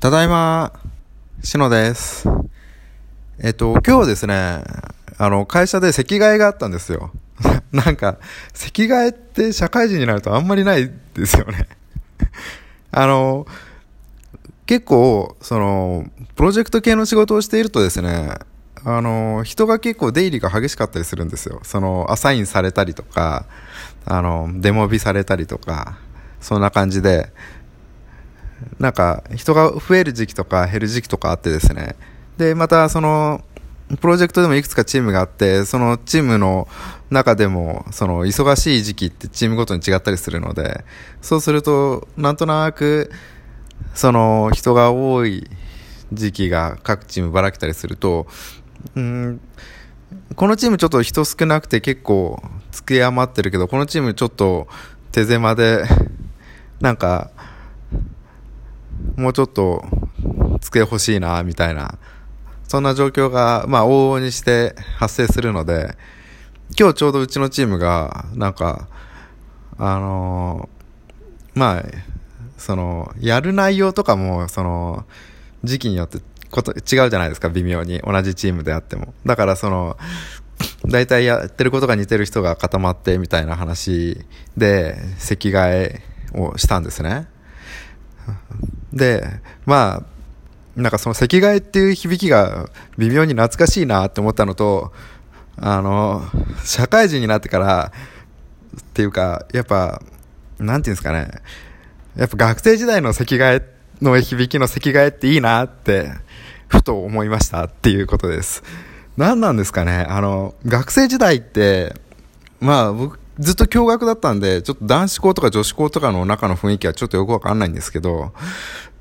ただいま、しのです。えっと、今日ですね、あの、会社で席替えがあったんですよ。なんか、席替えって社会人になるとあんまりないですよね。あの、結構、その、プロジェクト系の仕事をしているとですね、あの、人が結構出入りが激しかったりするんですよ。その、アサインされたりとか、あの、デモビされたりとか、そんな感じで、なんか人が増える時期とか減る時期とかあってですね。で、またその、プロジェクトでもいくつかチームがあって、そのチームの中でも、その忙しい時期ってチームごとに違ったりするので、そうすると、なんとなく、その人が多い時期が各チームばらけたりすると、うん、このチームちょっと人少なくて結構付け余ってるけど、このチームちょっと手狭で、なんか、もうちょっと机欲しいな、みたいな、そんな状況が、まあ、往々にして発生するので、今日ちょうどうちのチームが、なんか、あのーまあ、その、やる内容とかも、その、時期によってこと違うじゃないですか、微妙に。同じチームであっても。だから、その、大体やってることが似てる人が固まってみたいな話で、席替えをしたんですね。で、まあ、なんかその席替えっていう響きが微妙に懐かしいなって思ったのと、あの、社会人になってから、っていうか、やっぱ、なんていうんですかね、やっぱ学生時代の席替えの響きの席替えっていいなって、ふと思いましたっていうことです。何なんですかね、あの、学生時代って、まあ僕、ずっと共学だったんで、ちょっと男子校とか女子校とかの中の雰囲気はちょっとよくわかんないんですけど、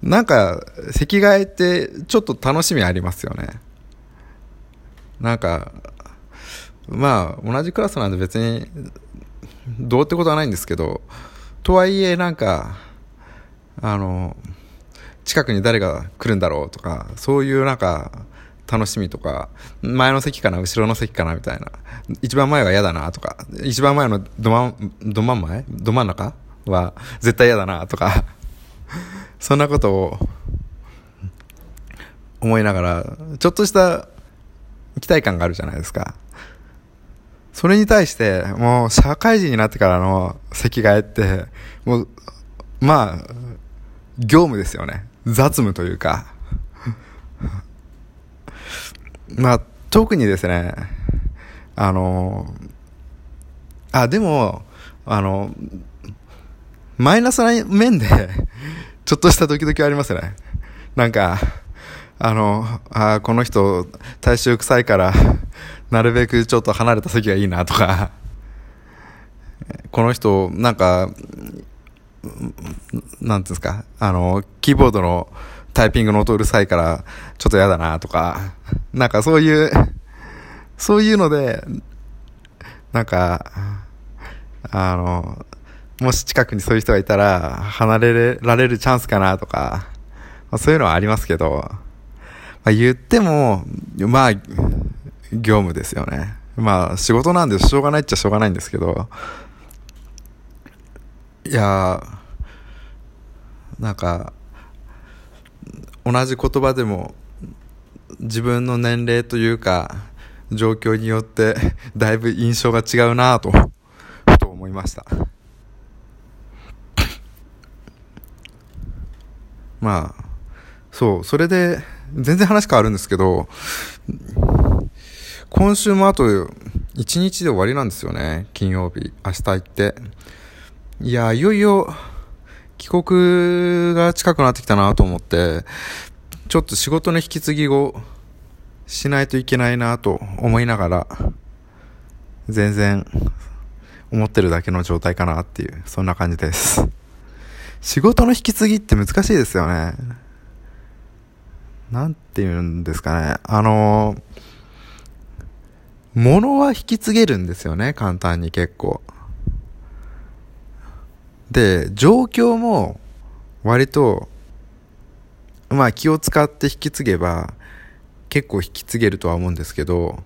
なんか、席替えってちょっと楽しみありますよね。なんか、まあ、同じクラスなんで別に、どうってことはないんですけど、とはいえなんか、あの、近くに誰が来るんだろうとか、そういうなんか、楽しみとか、前の席かな、後ろの席かな、みたいな。一番前は嫌だな、とか、一番前のどまん、ど真ん前？ど真ん中？は絶対嫌だな、とか、そんなことを思いながら、ちょっとした期待感があるじゃないですか。それに対して、もう社会人になってからの席替えって、もう、まあ、業務ですよね。雑務というか。まあ、特にですね、あの、あ、でも、あの、マイナスな面で、ちょっとしたドキドキはありますね。なんか、あの、あこの人、体臭臭いから、なるべくちょっと離れた席がいいなとか、この人、なんか、なんていうんですか、あの、キーボードのタイピングの音うるさいから、ちょっと嫌だなとか、なんかそういう、そういうので、なんか、あの、もし近くにそういう人がいたら、離れられるチャンスかなとか、まあ、そういうのはありますけど、まあ、言っても、まあ、業務ですよね。まあ、仕事なんでしょうがないっちゃしょうがないんですけど、いやなんか、同じ言葉でも、自分の年齢というか、状況によって、だいぶ印象が違うなぁと、ふと思いました。まあ、そう、それで、全然話変わるんですけど、今週もあと1日で終わりなんですよね。金曜日、明日行って。いや、いよいよ、帰国が近くなってきたなと思って、ちょっと仕事の引き継ぎをしないといけないなと思いながら、全然思ってるだけの状態かなっていう、そんな感じです。仕事の引き継ぎって難しいですよね。なんて言うんですかね。あの、物は引き継げるんですよね、簡単に結構。で、状況も割と、まあ気を使って引き継げば結構引き継げるとは思うんですけど、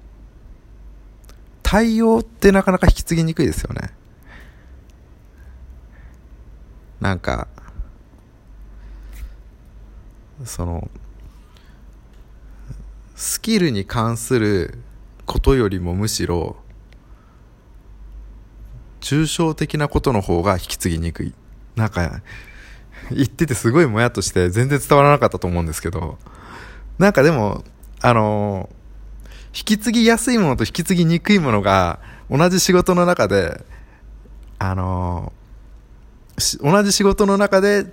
対応ってなかなか引き継ぎにくいですよね。なんか、そのスキルに関することよりもむしろ抽象的なことの方が引き継ぎにくいなんか 言っててすごいもやっとして全然伝わらなかったと思うんですけど。なんかでもあの引き継ぎやすいものと引き継ぎにくいものが同じ仕事の中であの同じ仕事の中で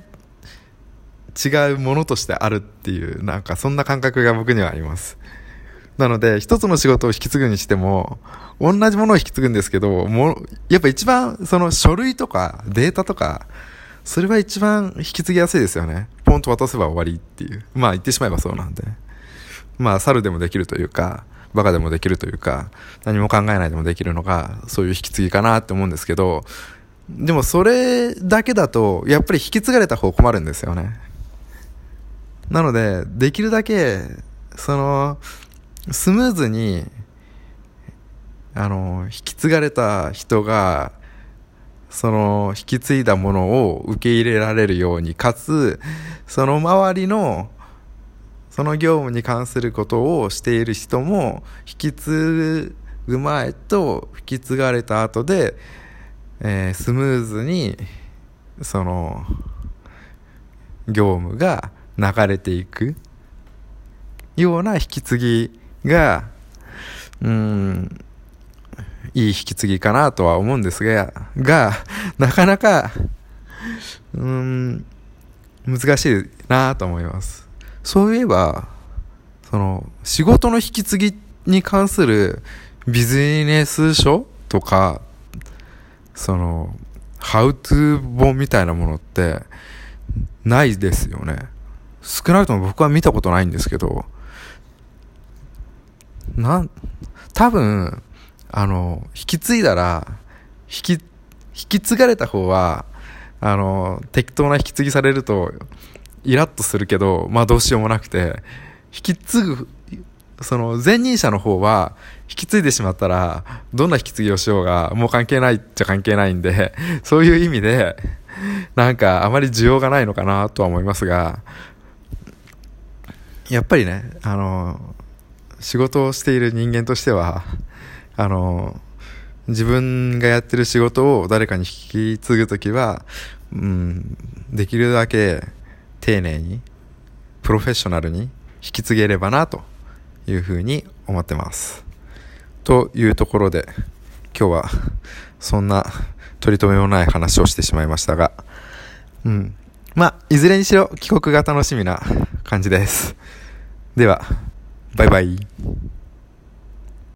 違うものとしてあるっていうなんかそんな感覚が僕にはあります。なので一つの仕事を引き継ぐにしても同じものを引き継ぐんですけどもやっぱ一番その書類とかデータとかそれは一番引き継ぎやすいですよね。ポンと渡せば終わりっていう。まあ言ってしまえばそうなんで。まあ猿でもできるというかバカでもできるというか何も考えないでもできるのがそういう引き継ぎかなって思うんですけどでもそれだけだとやっぱり引き継がれた方困るんですよね。なのでできるだけそのスムーズにあの引き継がれた人がその引き継いだものを受け入れられるようにかつその周りのその業務に関することをしている人も引き継ぐ前と引き継がれた後で、えー、スムーズにその業務が流れていく。ような引き継ぎがうんいい引き継ぎかなとは思うんですががなかなかうん難しいなと思いますそういえば、その、仕事の引き継ぎに関するビジネス書とか、その、ハウトゥー本みたいなものってないですよね。少なくとも僕は見たことないんですけど、なん、多分、あの、引き継いだら、引き、引き継がれた方は、あの、適当な引き継ぎされると、イラッとするけど、まあどうしようもなくて、引き継ぐ、その前任者の方は、引き継いでしまったら、どんな引き継ぎをしようが、もう関係ないっちゃ関係ないんで、そういう意味で、なんかあまり需要がないのかなとは思いますが、やっぱりね、あの、仕事をしている人間としては、あの、自分がやってる仕事を誰かに引き継ぐときは、うん、できるだけ丁寧に、プロフェッショナルに引き継げればなというふうに思ってます。というところで、今日はそんな取り留めもない話をしてしまいましたが、うん。まあ、いずれにしろ帰国が楽しみな感じです。では、バイバイ。